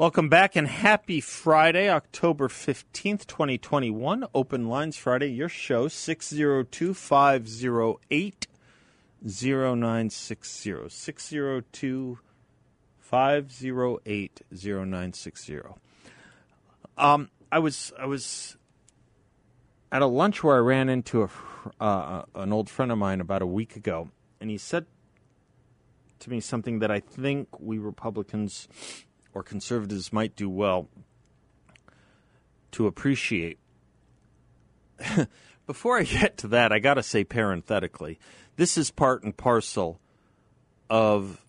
Welcome back and happy Friday, October 15th, 2021. Open Lines Friday, your show, 602 508 0960. 602 508 0960. Um, I was I was at a lunch where I ran into a, uh, an old friend of mine about a week ago, and he said to me something that I think we Republicans or conservatives might do well to appreciate. Before I get to that, I got to say parenthetically, this is part and parcel of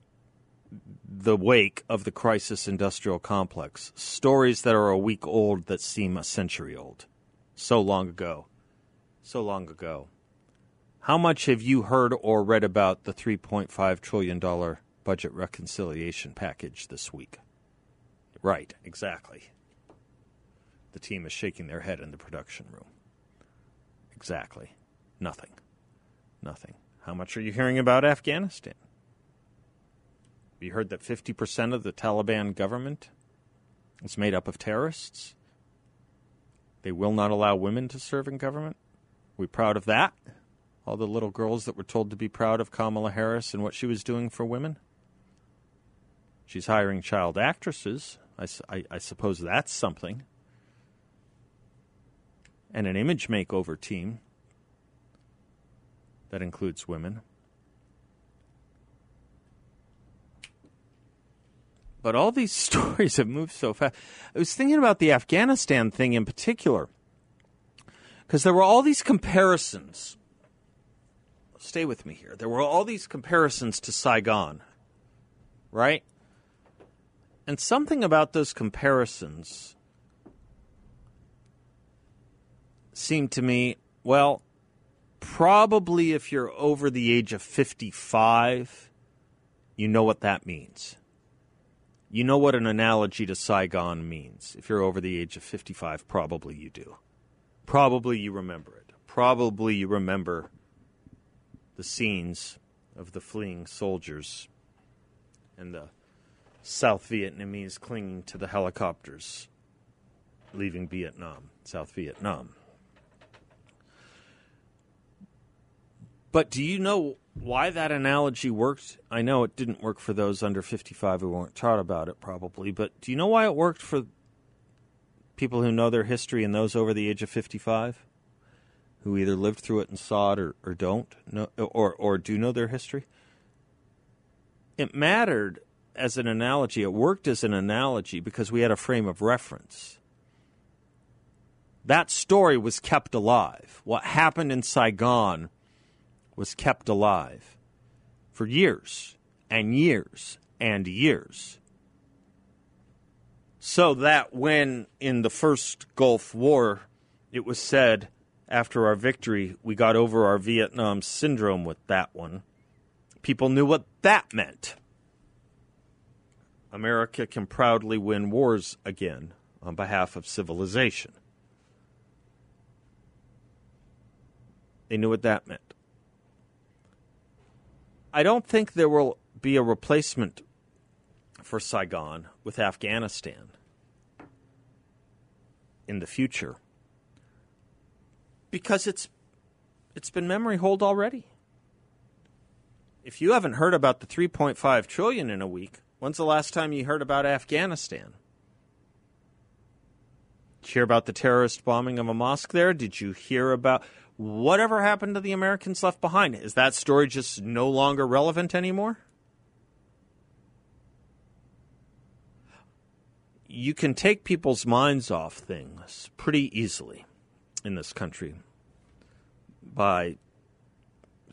the wake of the crisis industrial complex. Stories that are a week old that seem a century old. So long ago. So long ago. How much have you heard or read about the $3.5 trillion budget reconciliation package this week? Right, exactly. The team is shaking their head in the production room. Exactly. Nothing. Nothing. How much are you hearing about Afghanistan? Have you heard that 50% of the Taliban government is made up of terrorists? They will not allow women to serve in government. Are we proud of that? All the little girls that were told to be proud of Kamala Harris and what she was doing for women? She's hiring child actresses. I, I, I suppose that's something. And an image makeover team that includes women. But all these stories have moved so fast. I was thinking about the Afghanistan thing in particular, because there were all these comparisons. Stay with me here. There were all these comparisons to Saigon, right? And something about those comparisons seemed to me, well, probably if you're over the age of 55, you know what that means. You know what an analogy to Saigon means. If you're over the age of 55, probably you do. Probably you remember it. Probably you remember the scenes of the fleeing soldiers and the South Vietnamese clinging to the helicopters leaving Vietnam, South Vietnam. But do you know why that analogy worked? I know it didn't work for those under 55 who weren't taught about it, probably, but do you know why it worked for people who know their history and those over the age of 55 who either lived through it and saw it or, or don't know, or, or do know their history? It mattered as an analogy, it worked as an analogy because we had a frame of reference. That story was kept alive. What happened in Saigon was kept alive for years and years and years. So that when in the first Gulf War it was said after our victory we got over our Vietnam syndrome with that one, people knew what that meant. America can proudly win wars again on behalf of civilization. They knew what that meant. I don't think there will be a replacement for Saigon with Afghanistan in the future because it's it's been memory hold already. If you haven't heard about the 3.5 trillion in a week, When's the last time you heard about Afghanistan? Did you hear about the terrorist bombing of a mosque there? Did you hear about whatever happened to the Americans left behind? Is that story just no longer relevant anymore? You can take people's minds off things pretty easily in this country by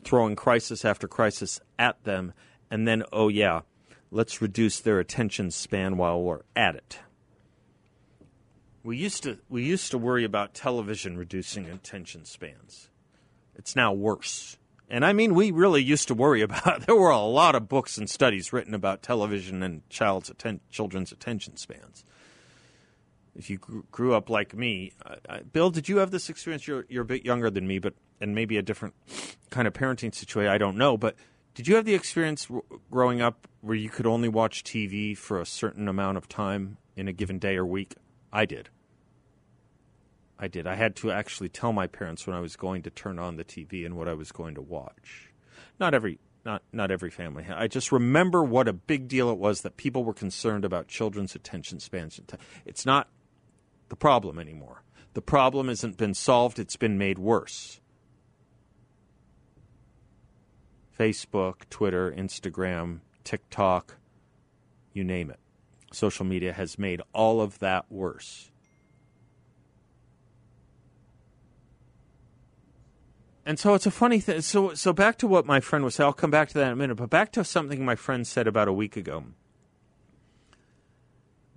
throwing crisis after crisis at them and then, oh, yeah, let's reduce their attention span while we're at it. We used to we used to worry about television reducing attention spans. It's now worse. And I mean, we really used to worry about. There were a lot of books and studies written about television and child's atten- children's attention spans. If you grew, up like me, uh, Bill, did you have this experience? You're you're a bit younger than me, but and maybe a different kind of parenting situation. I don't know, but did you have the experience growing up where you could only watch TV for a certain amount of time in a given day or week? I did. I did. I had to actually tell my parents when I was going to turn on the TV and what I was going to watch. Not every not not every family. I just remember what a big deal it was that people were concerned about children's attention spans. It's not the problem anymore. The problem hasn't been solved, it's been made worse. Facebook, Twitter, Instagram, TikTok, you name it. Social media has made all of that worse. And so it's a funny thing. So, so back to what my friend was saying. I'll come back to that in a minute. But back to something my friend said about a week ago,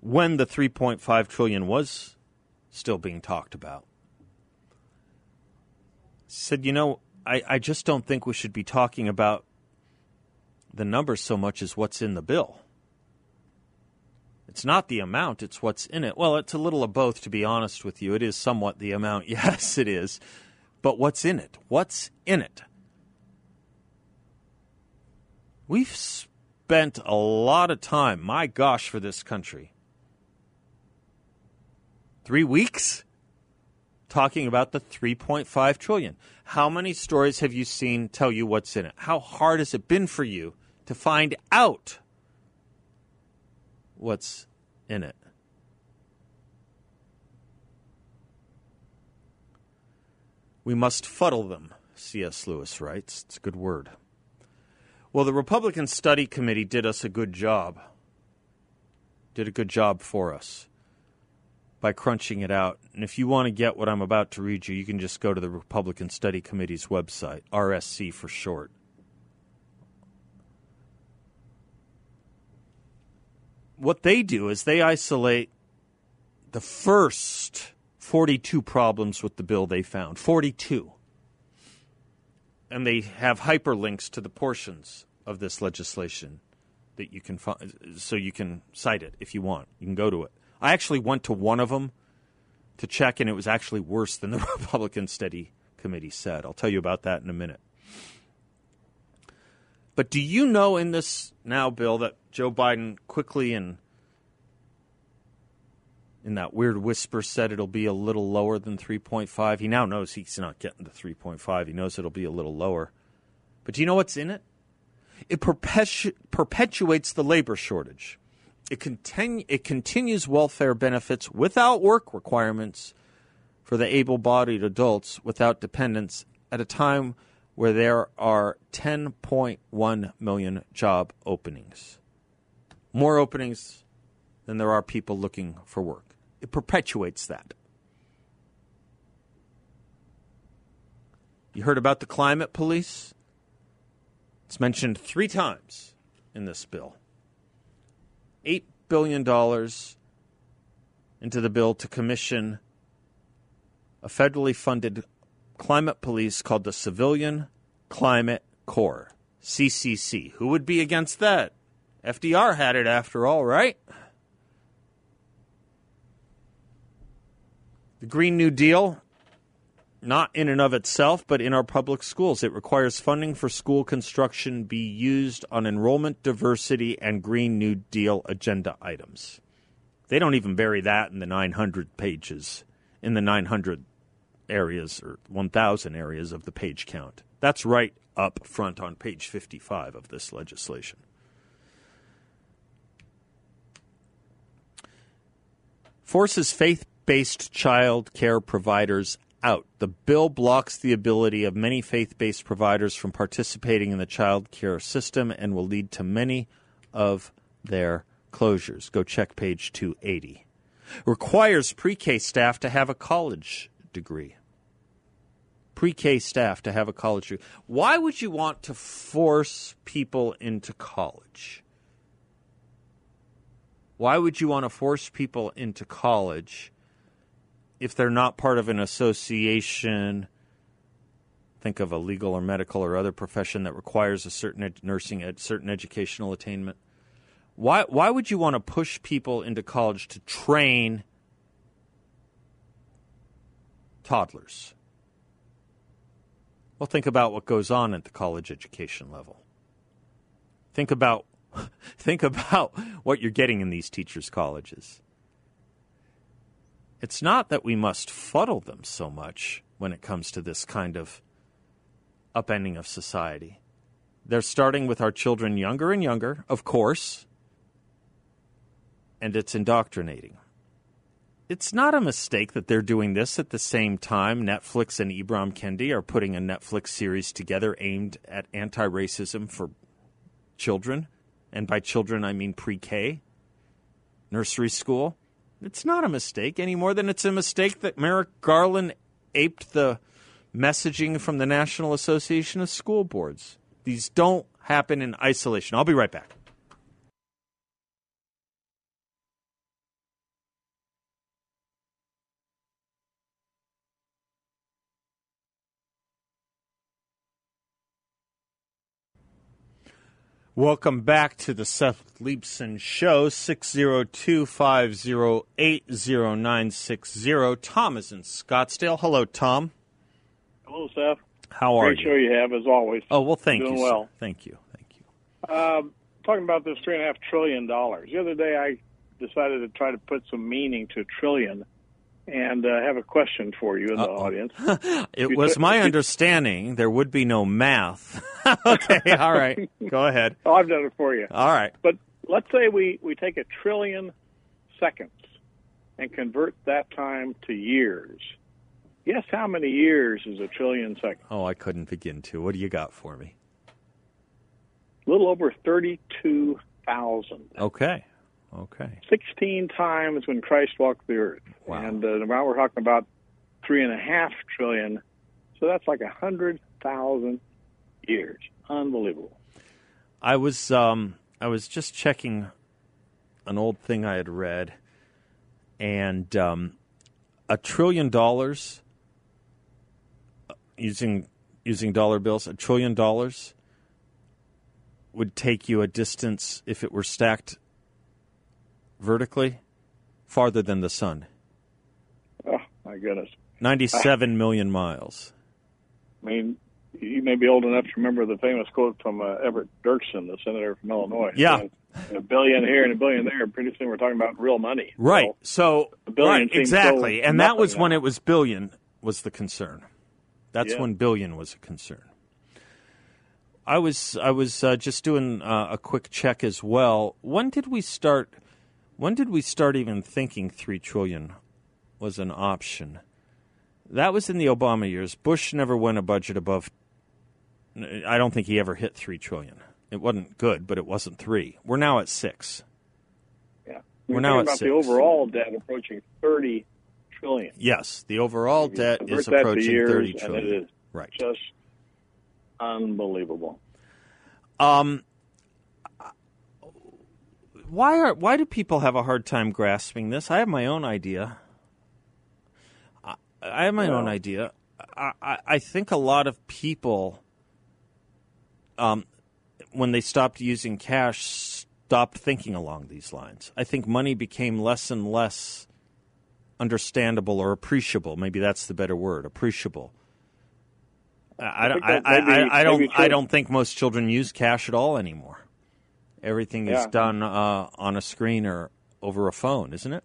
when the 3.5 trillion was still being talked about. Said, you know, I, I just don't think we should be talking about the numbers so much as what's in the bill. It's not the amount, it's what's in it. Well, it's a little of both, to be honest with you. It is somewhat the amount. Yes, it is. But what's in it? What's in it? We've spent a lot of time, my gosh, for this country. Three weeks talking about the 3.5 trillion. How many stories have you seen tell you what's in it? How hard has it been for you to find out what's in it? We must fuddle them, C.S. Lewis writes. It's a good word. Well, the Republican Study Committee did us a good job. Did a good job for us by crunching it out. And if you want to get what I'm about to read you, you can just go to the Republican Study Committee's website, RSC for short. What they do is they isolate the first 42 problems with the bill they found. 42. And they have hyperlinks to the portions of this legislation that you can find, so you can cite it if you want. You can go to it. I actually went to one of them to check, and it was actually worse than the Republican Study Committee said. I'll tell you about that in a minute. But do you know in this now bill that Joe Biden quickly and in that weird whisper said it'll be a little lower than 3.5. He now knows he's not getting to 3.5. He knows it'll be a little lower. But do you know what's in it? It perpetu- perpetuates the labor shortage. It, continu- it continues welfare benefits without work requirements for the able bodied adults without dependents at a time where there are 10.1 million job openings. More openings than there are people looking for work it perpetuates that. You heard about the climate police? It's mentioned three times in this bill. $8 billion into the bill to commission a federally funded climate police called the Civilian Climate Corps, CCC. Who would be against that? FDR had it after all, right? The Green New Deal, not in and of itself, but in our public schools. It requires funding for school construction be used on enrollment, diversity, and Green New Deal agenda items. They don't even bury that in the 900 pages, in the 900 areas or 1,000 areas of the page count. That's right up front on page 55 of this legislation. Forces faith based child care providers out. The bill blocks the ability of many faith based providers from participating in the child care system and will lead to many of their closures. Go check page 280. Requires pre K staff to have a college degree. Pre K staff to have a college degree. Why would you want to force people into college? Why would you want to force people into college if they're not part of an association? Think of a legal or medical or other profession that requires a certain ed- nursing, ed- certain educational attainment. Why, why would you want to push people into college to train toddlers? Well, think about what goes on at the college education level. Think about think about what you're getting in these teachers' colleges. It's not that we must fuddle them so much when it comes to this kind of upending of society. They're starting with our children younger and younger, of course, and it's indoctrinating it's not a mistake that they're doing this at the same time. Netflix and Ibram Kendi are putting a Netflix series together aimed at anti racism for children. And by children, I mean pre K, nursery school. It's not a mistake any more than it's a mistake that Merrick Garland aped the messaging from the National Association of School Boards. These don't happen in isolation. I'll be right back. Welcome back to the Seth Leibsohn Show, 602-508-0960. Tom is in Scottsdale. Hello, Tom. Hello, Seth. How are Great you? show you have, as always. Oh, well, thank Doing you. well. Sir. Thank you. Thank you. Um, talking about this three and a half trillion dollars. The other day, I decided to try to put some meaning to trillion, and uh, have a question for you in the Uh-oh. audience. It You was took- my understanding there would be no math. okay, all right. Go ahead. Oh, I've done it for you. All right. But let's say we, we take a trillion seconds and convert that time to years. Guess how many years is a trillion seconds? Oh, I couldn't begin to. What do you got for me? A little over 32,000. Okay. Okay. 16 times when Christ walked the earth. Wow. And uh, now we're talking about three and a half trillion. So that's like a 100,000 years. Unbelievable. I was um, I was just checking an old thing I had read, and um, a trillion dollars uh, using using dollar bills, a trillion dollars would take you a distance if it were stacked vertically farther than the sun. Oh, my goodness. Ninety-seven million miles. I mean, you may be old enough to remember the famous quote from uh, Everett Dirksen, the senator from Illinois. Yeah. A billion here and a billion there. Pretty soon we're talking about real money. Right. So, So a billion right, exactly, so and that was when it was billion was the concern. That's Yeah. when billion was a concern. I was I was uh, just doing uh, a quick check as well. When did we start? When did we start even thinking three trillion was an option? That was in the Obama years. Bush never went a budget above. I don't think he ever hit three trillion. It wasn't good, but it wasn't three. We're now at six. yeah. we're We're now at about the overall debt approaching 30 trillion. Yes, the overall debt is approaching years, thirty and it is Right. just unbelievable. Um, why are why do people have a hard time grasping this? I have my own idea. I, I have my own idea. I, I, I think a lot of people, um, when they stopped using cash, stopped thinking along these lines. I think money became less and less understandable or appreciable. Maybe that's the better word, appreciable. I, I, don't- think that I, I, I don't. I don't think most children use cash at all anymore. Everything is Yeah. done uh, on a screen or over a phone, isn't it?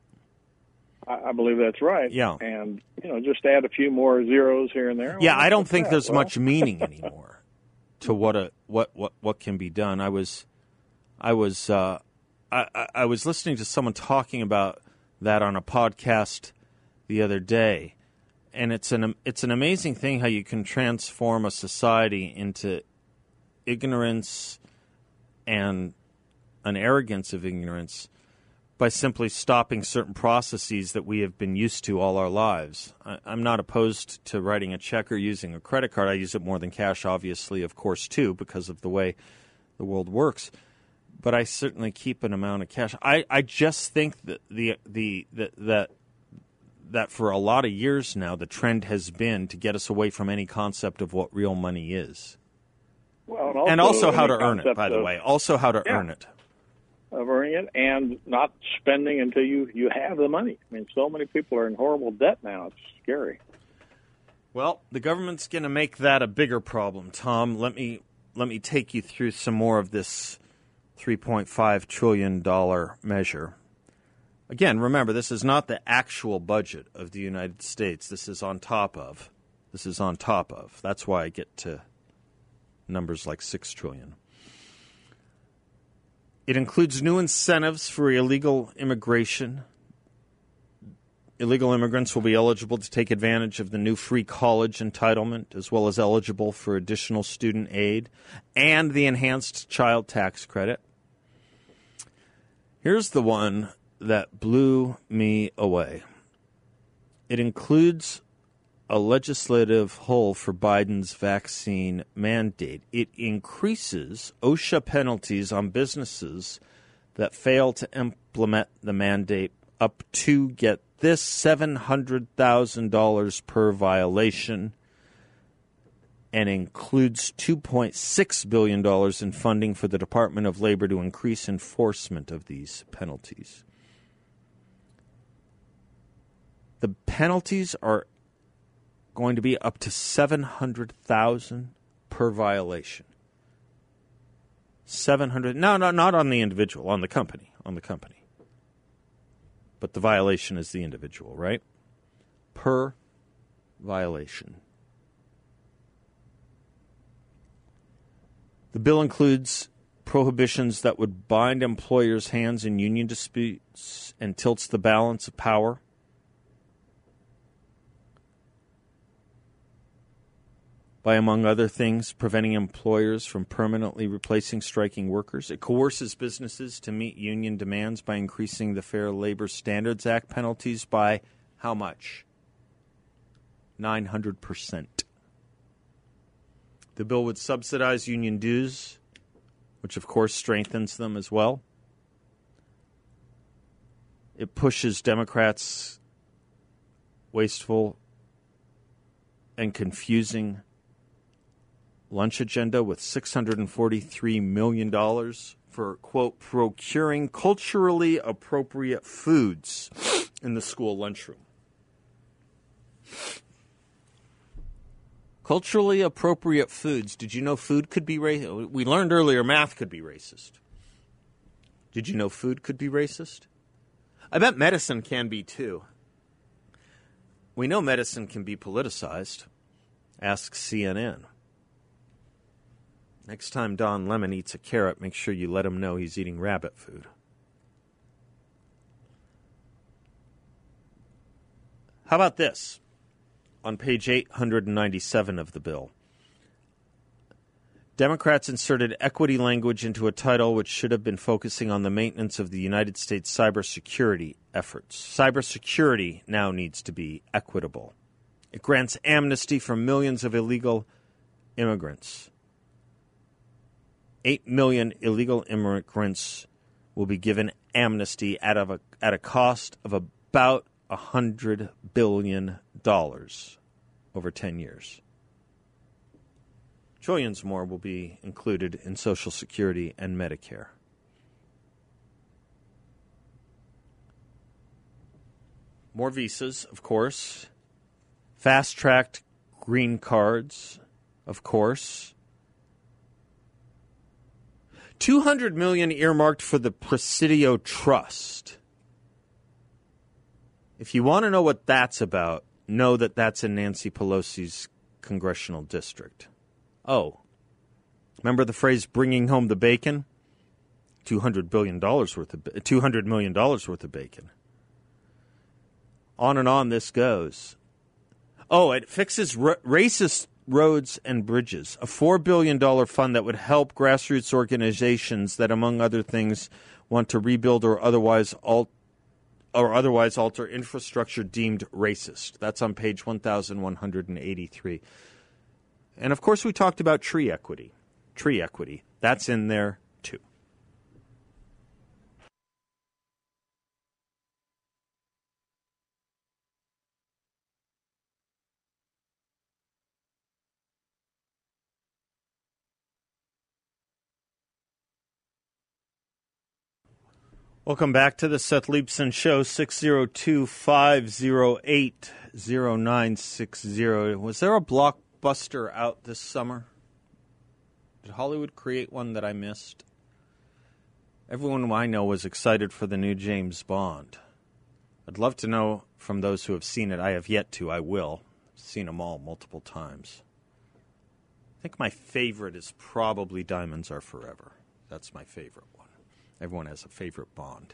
I, I believe that's right. Yeah. And, you know, just add a few more zeros here and there. Yeah, Well, I don't think that? there's Well, much meaning anymore to what a what what what can be done. I was, I was, uh, I, I I was listening to someone talking about that on a podcast the other day, and it's an it's an amazing thing how you can transform a society into ignorance and an arrogance of ignorance by simply stopping certain processes that we have been used to all our lives. I, I'm not opposed to writing a check or using a credit card. I use it more than cash, obviously, of course, too, because of the way the world works. but I certainly keep an amount of cash. I, I just think that the the that that that for a lot of years now the trend has been to get us away from any concept of what real money is. Well, and also, and also how to earn it, by the way. Also how to Yeah. earn it. Of earning it and not spending until you you have the money. I mean, so many people are in horrible debt now. It's scary. Well, the government's going to make that a bigger problem, Tom. Let me let me take you through some more of this 3.5 trillion dollar measure. Again, remember this is not the actual budget of the United States. This is on top of. This is on top of. That's why I get to numbers like 6 trillion. It includes new incentives for illegal immigration, illegal immigrants will be eligible to take advantage of the new free college entitlement, as well as eligible for additional student aid and the enhanced child tax credit. Here's the one that blew me away it includes a legislative hole for Biden's vaccine mandate. It increases OSHA penalties on businesses that fail to implement the mandate up to get this $700,000 per violation and includes $2.6 billion in funding for the Department of Labor to increase enforcement of these penalties. The penalties are going to be up to 700,000 per violation. 700 no no not on the individual on the company on the company. But the violation is the individual right? Per violation. The bill includes prohibitions that would bind employers hands in union disputes and tilts the balance of power by, among other things, preventing employers from permanently replacing striking workers. It coerces businesses to meet union demands by increasing the Fair Labor Standards Act penalties by how much? 900%. The bill would subsidize union dues, which of course strengthens them as well. It pushes Democrats' wasteful and confusing lunch agenda with $643 million for, quote, procuring culturally appropriate foods in the school lunchroom. Culturally appropriate foods. Did you know food could be racist? We learned earlier math could be racist. Did you know food could be racist? I bet medicine can be too. We know medicine can be politicized. Ask CNN. Next time Don Lemon eats a carrot, make sure you let him know he's eating rabbit food. How about this? On page 897 of the bill, Democrats inserted equity language into a title which should have been focusing on the maintenance of the United States cybersecurity efforts. Cybersecurity now needs to be equitable. It grants amnesty for millions of illegal immigrants. 8 million illegal immigrants will be given amnesty at, a, at a cost of about $100 billion over 10 years. Trillions more will be included in Social Security and Medicare. More visas, of course. Fast tracked green cards, of course. 200 million earmarked for the Presidio Trust. If you want to know what that's about, know that that's in Nancy Pelosi's congressional district. Oh, remember the phrase "bringing home the bacon"? Two hundred billion dollars worth of two hundred million dollars worth of bacon. On and on this goes. Oh, it fixes ra- racist roads and bridges. A four billion dollar fund that would help grassroots organizations that, among other things, want to rebuild or otherwise alt or otherwise alter infrastructure deemed racist. That's on page 1183. And of course, we talked about tree equity. Tree equity. That's in there too. Welcome back to the Seth Leibsohn Show, 602 508 0960. Was there a blockbuster out this summer? Did Hollywood create one that I missed? Everyone I know was excited for the new James Bond. I'd love to know from those who have seen it. I have yet to. I will. I've seen them all multiple times. I think my favorite is probably Diamonds Are Forever. That's my favorite one. Everyone has a favorite Bond.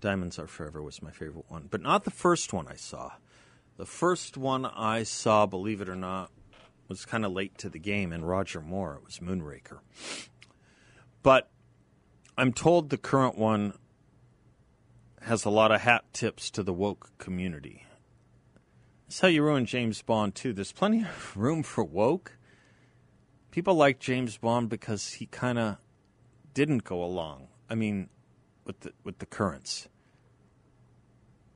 Diamonds Are Forever was my favorite one, but not the first one I saw. The first one I saw, believe it or not, was kind of late to the game, and Roger Moore. It was Moonraker. But I'm told the current one has a lot of hat tips to the woke community. That's how you ruin James Bond, too. There's plenty of room for woke. People like James Bond because he kind of didn't go along. I mean, with the with the currents.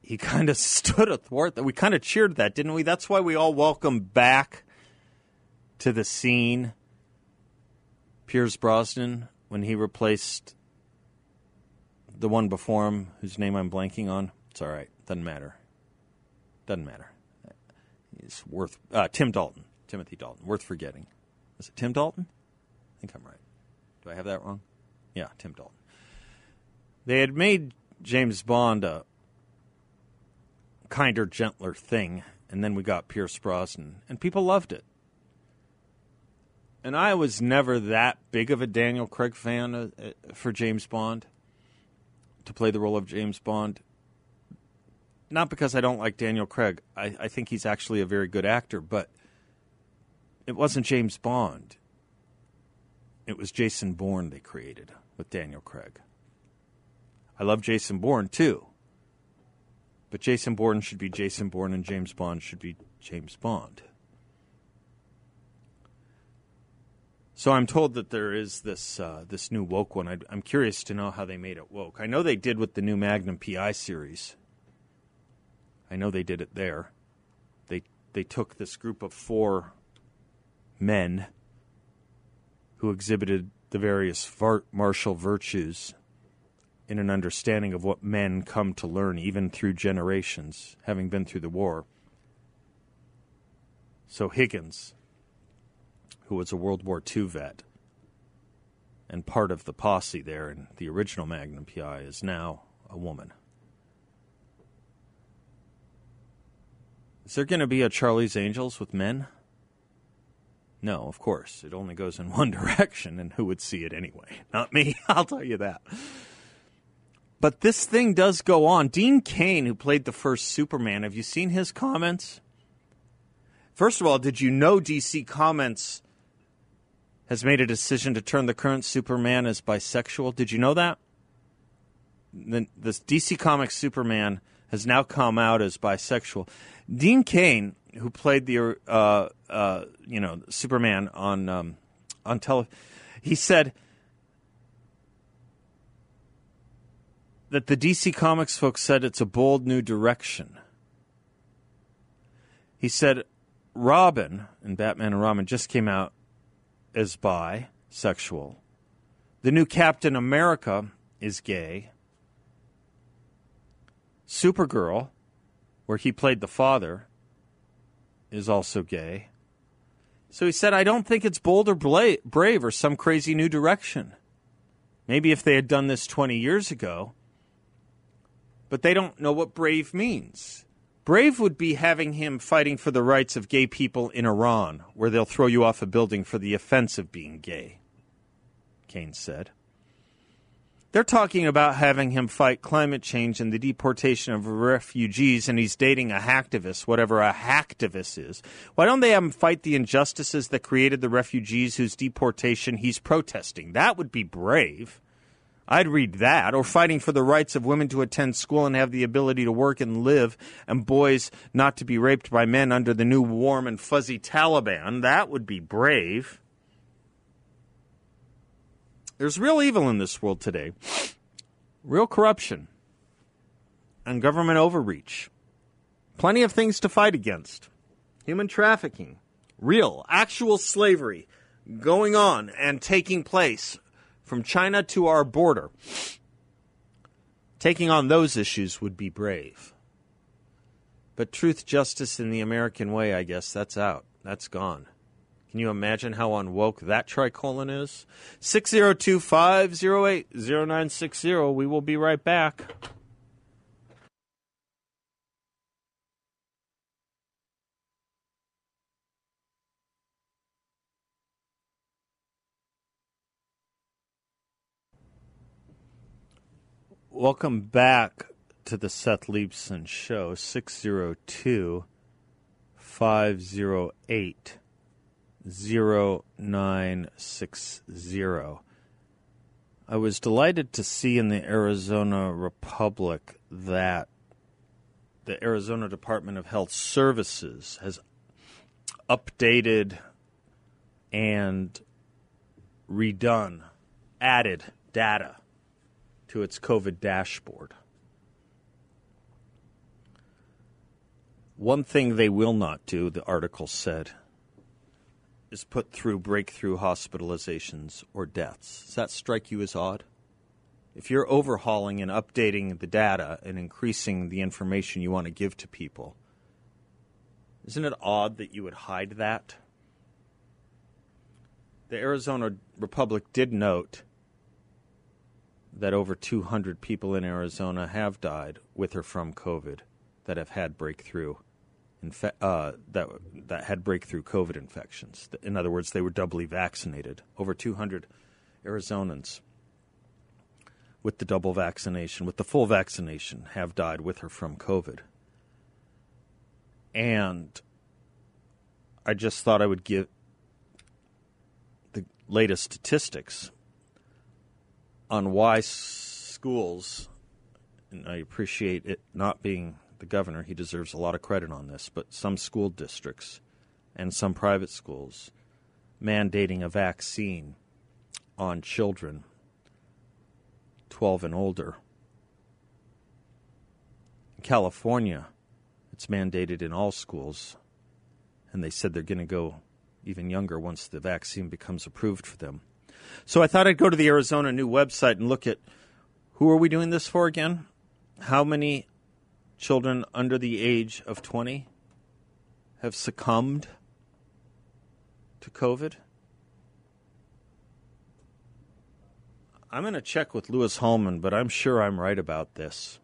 He kind of stood athwart that. We kind of cheered that, didn't we? That's why we all welcome back to the scene Pierce Brosnan when he replaced the one before him, whose name I'm blanking on. It's all right. Doesn't matter. Doesn't matter. It's worth uh, Tim Dalton, Timothy Dalton. Worth forgetting. Is it Tim Dalton? I think I'm right. Do I have that wrong? Yeah, Tim Dalton. They had made James Bond a kinder, gentler thing, and then we got Pierce Brosnan, and people loved it. And I was never that big of a Daniel Craig fan uh, uh, for James Bond to play the role of James Bond. Not because I don't like Daniel Craig. I, I think he's actually a very good actor, but it wasn't James Bond. It was Jason Bourne they created with Daniel Craig. I love Jason Bourne too. But Jason Bourne should be Jason Bourne and James Bond should be James Bond. So I'm told that there is this uh, this new woke one. i am curious to know how they made it woke. I know they did with the new Magnum PI series. I know they did it there. They they took this group of four men who exhibited the various martial virtues in an understanding of what men come to learn, even through generations, having been through the war. So Higgins who was a World War II vet and part of the posse there in the original Magnum PI, is now a woman. Is there going to be a Charlie's Angels with men? No, of course. It only goes in one direction, and who would see it anyway? Not me, I'll tell you that. But this thing does go on. Dean Cain, who played the first Superman, have you seen his comments? First of all, did you know DC Comics has made a decision to turn the current Superman as bisexual. Did you know that? The, the DC Comics Superman has now come out as bisexual. Dean Cain, who played the uh, uh, you know Superman on um, on tele, he said that the DC Comics folks said it's a bold new direction. He said Robin and Batman and Robin just came out is bisexual. The new Captain America is gay. Supergirl, where he played the father, is also gay. So he said, I don't think it's bold or bla- brave or some crazy new direction. Maybe if they had done this 20 years ago, but they don't know what brave means. Brave would be having him fighting for the rights of gay people in Iran, where they'll throw you off a building for the offense of being gay, Cain said. They're talking about having him fight climate change and the deportation of refugees, and he's dating a hacktivist, whatever a hacktivist is. Why don't they have him fight the injustices that created the refugees whose deportation he's protesting? That would be brave. I'd read that, or fighting for the rights of women to attend school and have the ability to work and live, and boys not to be raped by men under the new warm and fuzzy Taliban. That would be brave. There's real evil in this world today, real corruption, and government overreach. Plenty of things to fight against. Human trafficking, real, actual slavery going on and taking place from China to our border. Taking on those issues would be brave. But truth, justice, in the American way, I guess, that's out. That's gone. Can you imagine how unwoke that tricolon is? 602 508 0960. We will be right back. Welcome back to the Seth Leibsohn Show, 602 508 0960. I was delighted to see in the Arizona Republic that the Arizona Department of Health Services has updated and redone, added data to its COVID dashboard. One thing they will not do, the article said, is put through breakthrough hospitalizations or deaths. Does that strike you as odd? If you're overhauling and updating the data and increasing the information you want to give to people, isn't it odd that you would hide that? The Arizona Republic did note that over 200 people in Arizona have died with or from COVID that have had breakthrough infe- uh, that that had breakthrough COVID infections. In other words, they were doubly vaccinated. Over 200 Arizonans with the double vaccination, with the full vaccination, have died with or from COVID. And I just thought I would give the latest statistics on why schools, and I appreciate it not being the governor, he deserves a lot of credit on this, but some school districts and some private schools mandating a vaccine on children 12 and older. In California, it's mandated in all schools, and they said they're going to go even younger once the vaccine becomes approved for them. So I thought I'd go to the Arizona new website and look at who are we doing this for again? How many children under the age of 20 have succumbed to COVID? I'm going to check with Lewis Hallman, but I'm sure I'm right about this.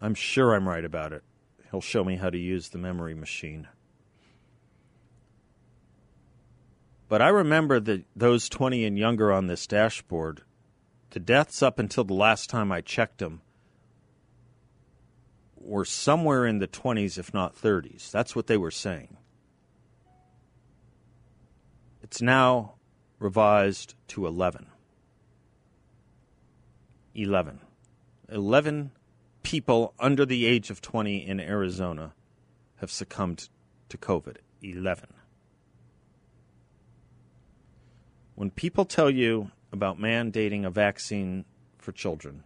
I'm sure I'm right about it. He'll show me how to use the memory machine. But I remember that those 20 and younger on this dashboard, the deaths up until the last time I checked them were somewhere in the 20s, if not 30s. That's what they were saying. It's now revised to 11. 11. 11 people under the age of 20 in Arizona have succumbed to COVID. 11. When people tell you about mandating a vaccine for children,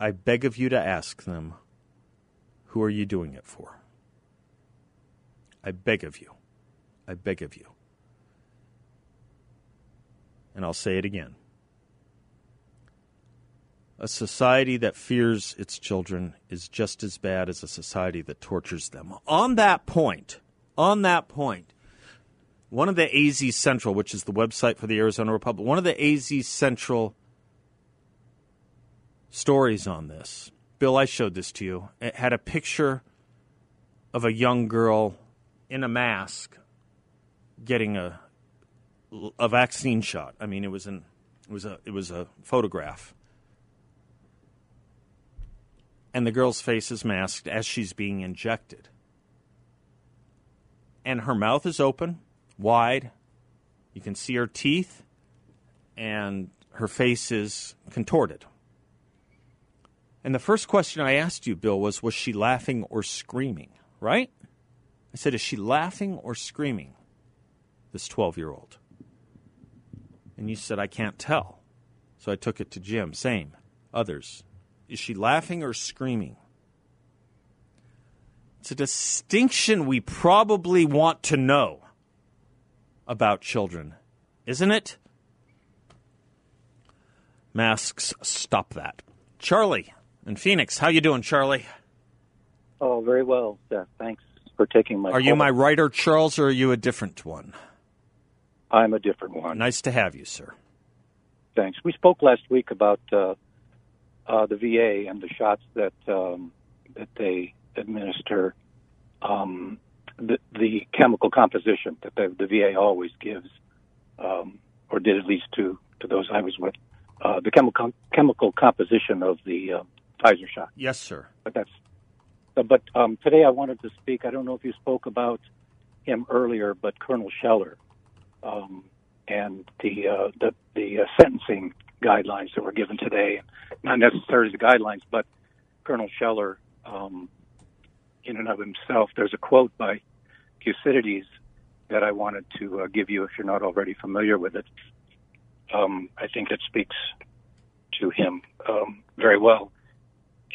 I beg of you to ask them, who are you doing it for? I beg of you. I beg of you. And I'll say it again. A society that fears its children is just as bad as a society that tortures them. On that point, on that point, one of the AZ Central, which is the website for the Arizona Republic, one of the AZ Central stories on this, Bill, I showed this to you. It had a picture of a young girl in a mask getting a a vaccine shot. I mean, it was an it was a it was a photograph. And the girl's face is masked as she's being injected. And her mouth is open wide. You can see her teeth, and her face is contorted. And the first question I asked you, Bill, was Was she laughing or screaming? Right? I said, Is she laughing or screaming, this 12 year old? And you said, I can't tell. So I took it to Jim. Same. Others. Is she laughing or screaming? It's a distinction we probably want to know about children, isn't it? Masks stop that. Charlie, in Phoenix. How you doing, Charlie? Oh, very well, Seth. Thanks for taking my. Are you my writer, Charles, or are you a different one? I'm a different one. Nice to have you, sir. Thanks. We spoke last week about uh, uh, the VA and the shots that um, that they administer, um, the, the, chemical composition that the, the VA always gives, um, or did at least to to those I was with, uh, the chemical chemical composition of the Pfizer shot. Yes, sir. But that's. But um, today I wanted to speak. I don't know if you spoke about him earlier, but Colonel Scheller um, and the uh, the, the uh, sentencing guidelines that were given today. Not necessarily the guidelines, but Colonel Scheller, um, in and of himself. There's a quote by Thucydides that I wanted to uh, give you if you're not already familiar with it. Um, I think it speaks to him um, very well.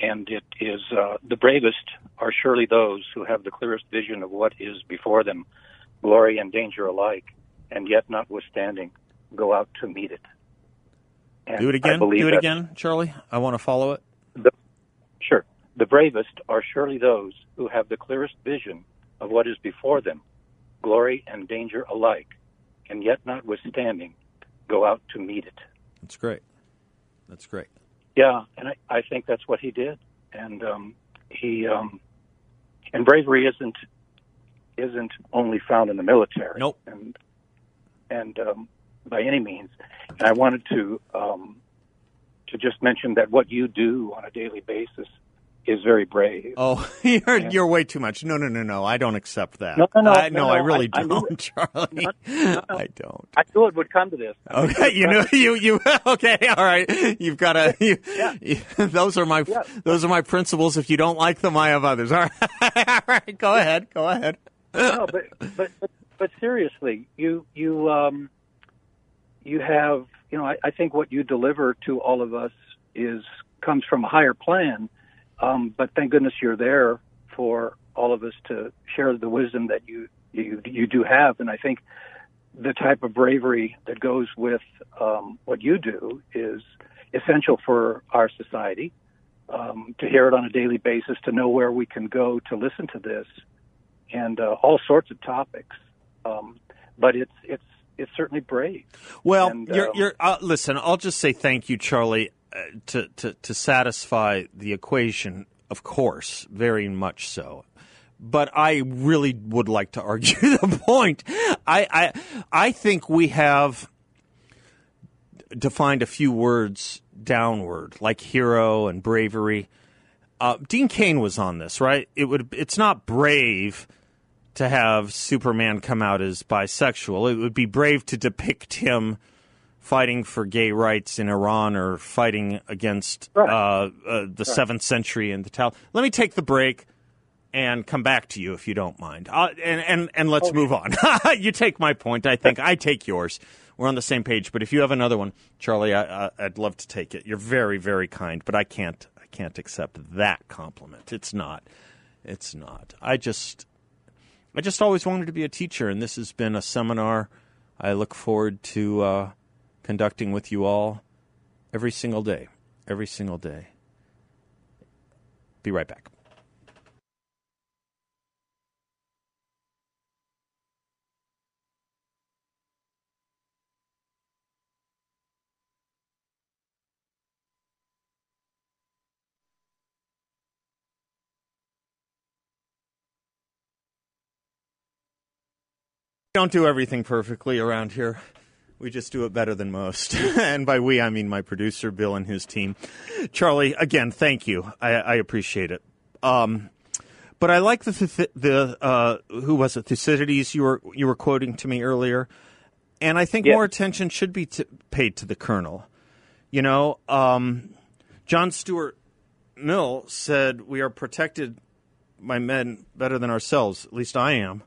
And it is uh, the bravest are surely those who have the clearest vision of what is before them, glory and danger alike, and yet notwithstanding, go out to meet it. And Do it again. Do it again, Charlie. I want to follow it. The, sure. The bravest are surely those who have the clearest vision of what is before them, glory and danger alike, and yet notwithstanding, go out to meet it. That's great. That's great. Yeah, and I, I think that's what he did, and um, he um, and bravery isn't isn't only found in the military. Nope. And and um, by any means. And I wanted to um, to just mention that what you do on a daily basis is very brave. Oh, you're, you're way too much. No, no, no, no. I don't accept that. No, no, no. I, no, no, I really I, don't, I Charlie. No, no, I don't. I knew it would come to this. Okay, you know, you, you, okay, all right. You've got to, you, yeah. You, those are my, yeah. those are my principles. If you don't like them, I have others. All right, all right. Go ahead. Go ahead. no, but, but, but, but seriously, you, you, um, you have, you know, I, I think what you deliver to all of us is comes from a higher plan. Um, but thank goodness you're there for all of us to share the wisdom that you you you do have. And I think the type of bravery that goes with um, what you do is essential for our society. Um, to hear it on a daily basis, to know where we can go to listen to this, and uh, all sorts of topics. Um, but it's it's it's certainly brave. Well, and, you're, um, you're uh, listen. I'll just say thank you, Charlie, to, to to satisfy the equation. Of course, very much so. But I really would like to argue the point. I I I think we have defined a few words downward, like hero and bravery. Uh, Dean Cain was on this, right? It would. It's not brave to have Superman come out as bisexual. It would be brave to depict him fighting for gay rights in Iran or fighting against right. uh, uh, the seventh century in the Tal. Let me take the break and come back to you if you don't mind. Uh, and, and and let's okay. move on. you take my point. I think I take yours. We're on the same page. But if you have another one, Charlie, I, would love to take it. You're very very kind, but I can't I can't accept that compliment. It's not. It's not. I just I just always wanted to be a teacher, and this has been a seminar I look forward to uh, conducting with you all every single day. Every single day. Be right back. don't do everything perfectly around here. We just do it better than most. and by we, I mean my producer, Bill, and his team. Charlie, again, thank you. I, I appreciate it. Um, but I like the, the uh, who was it, Thucydides you were, you were quoting to me earlier. And I think Yeah. more attention should be t- paid to the colonel. You know, um, John Stuart Mill said, We are protected by men better than ourselves. At least I am.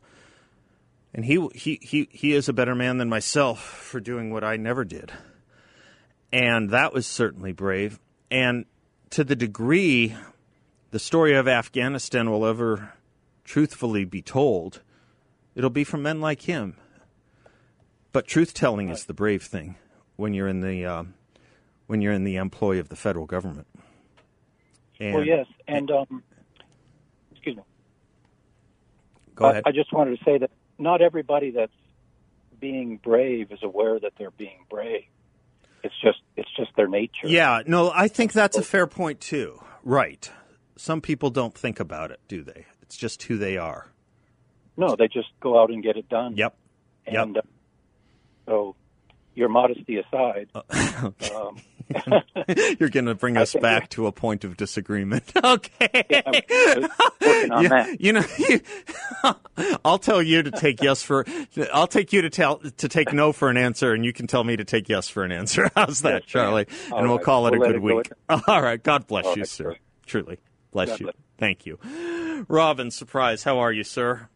And he, he, he, he is a better man than myself for doing what I never did. And that was certainly brave. And to the degree the story of Afghanistan will ever truthfully be told, it'll be from men like him. But truth telling is the brave thing when you're in the um, when you're in the employ of the federal government. And well, yes, and um, excuse me. go I- ahead. I just wanted to say that not everybody that's being brave is aware that they're being brave. It's just it's just their nature. Yeah, no, I think that's a fair point too. Right. Some people don't think about it, do they? It's just who they are. No, they just go out and get it done. Yep. yep. Uh, so, your modesty aside, Okay. um, You're going to bring us back to a point of disagreement. Okay. I'm working on Yeah, that. You know, I'll tell you to take yes for. I'll take you to tell to take no for an answer, and you can tell me to take yes for an answer. How's that, Yes. Charlie? All and we'll call it We'll a good it week. at All right. God bless All you, right, sir. sir. Truly, bless God you. bless. Thank you, Robin. Surprise. How are you, sir?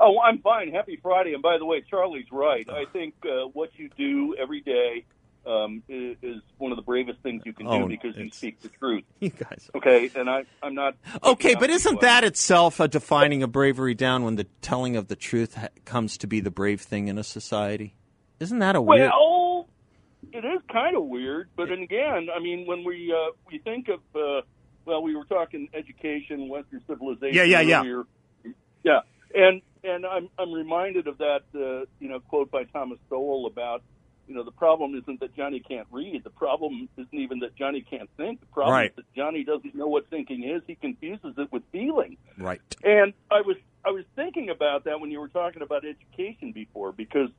Oh, I'm fine. Happy Friday. And by the way, Charlie's right. I think uh, what you do every day um, is, is one of the bravest things you can Oh, do because you speak the truth. You guys. Okay, and I, I'm not. Okay, but isn't that itself a defining of bravery down when the telling of the truth ha- comes to be the brave thing in a society? Isn't that a weird? Well, it is kind of weird, but then again, I mean, when we uh, we think of uh, well, we were talking education, Western civilization. Yeah, yeah, yeah. earlier. yeah, and and I'm I'm reminded of that uh, you know quote by Thomas Sowell about you know the problem isn't that Johnny can't read, the problem isn't even that Johnny can't think, the problem Right. is that Johnny doesn't know what thinking is. He confuses it with feeling. right. And I was I was thinking about that when you were talking about education before, because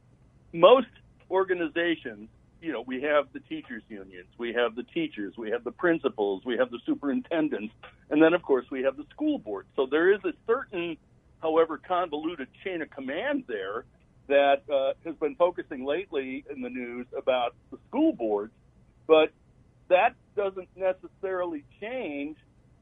most organizations, you know, we have the teachers unions, we have the teachers, we have the principals, we have the superintendents, and then of course we have the school board. So there is a certain, however convoluted chain of command there that uh, has been focusing lately in the news about the school boards, but that doesn't necessarily change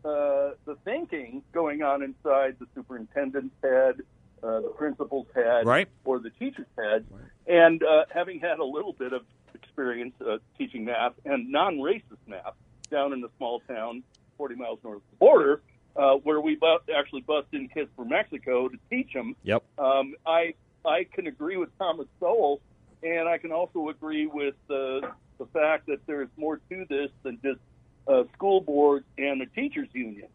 uh, the thinking going on inside the superintendent's head, uh, the principal's head, Right. or the teacher's head. And uh, having had a little bit of experience uh, teaching math and non-racist math down in a small town 40 miles north of the border, uh, where we bu- actually bust in kids from Mexico to teach them, Yep. um, I I can agree with Thomas Sowell, and I can also agree with uh, the fact that there's more to this than just uh, school boards and a teachers union.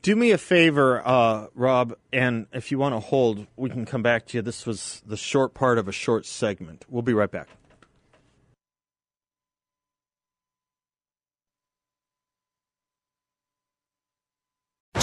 Do me a favor, uh, Rob, and if you want to hold, we can come back to you. This was the short part of a short segment. We'll be right back.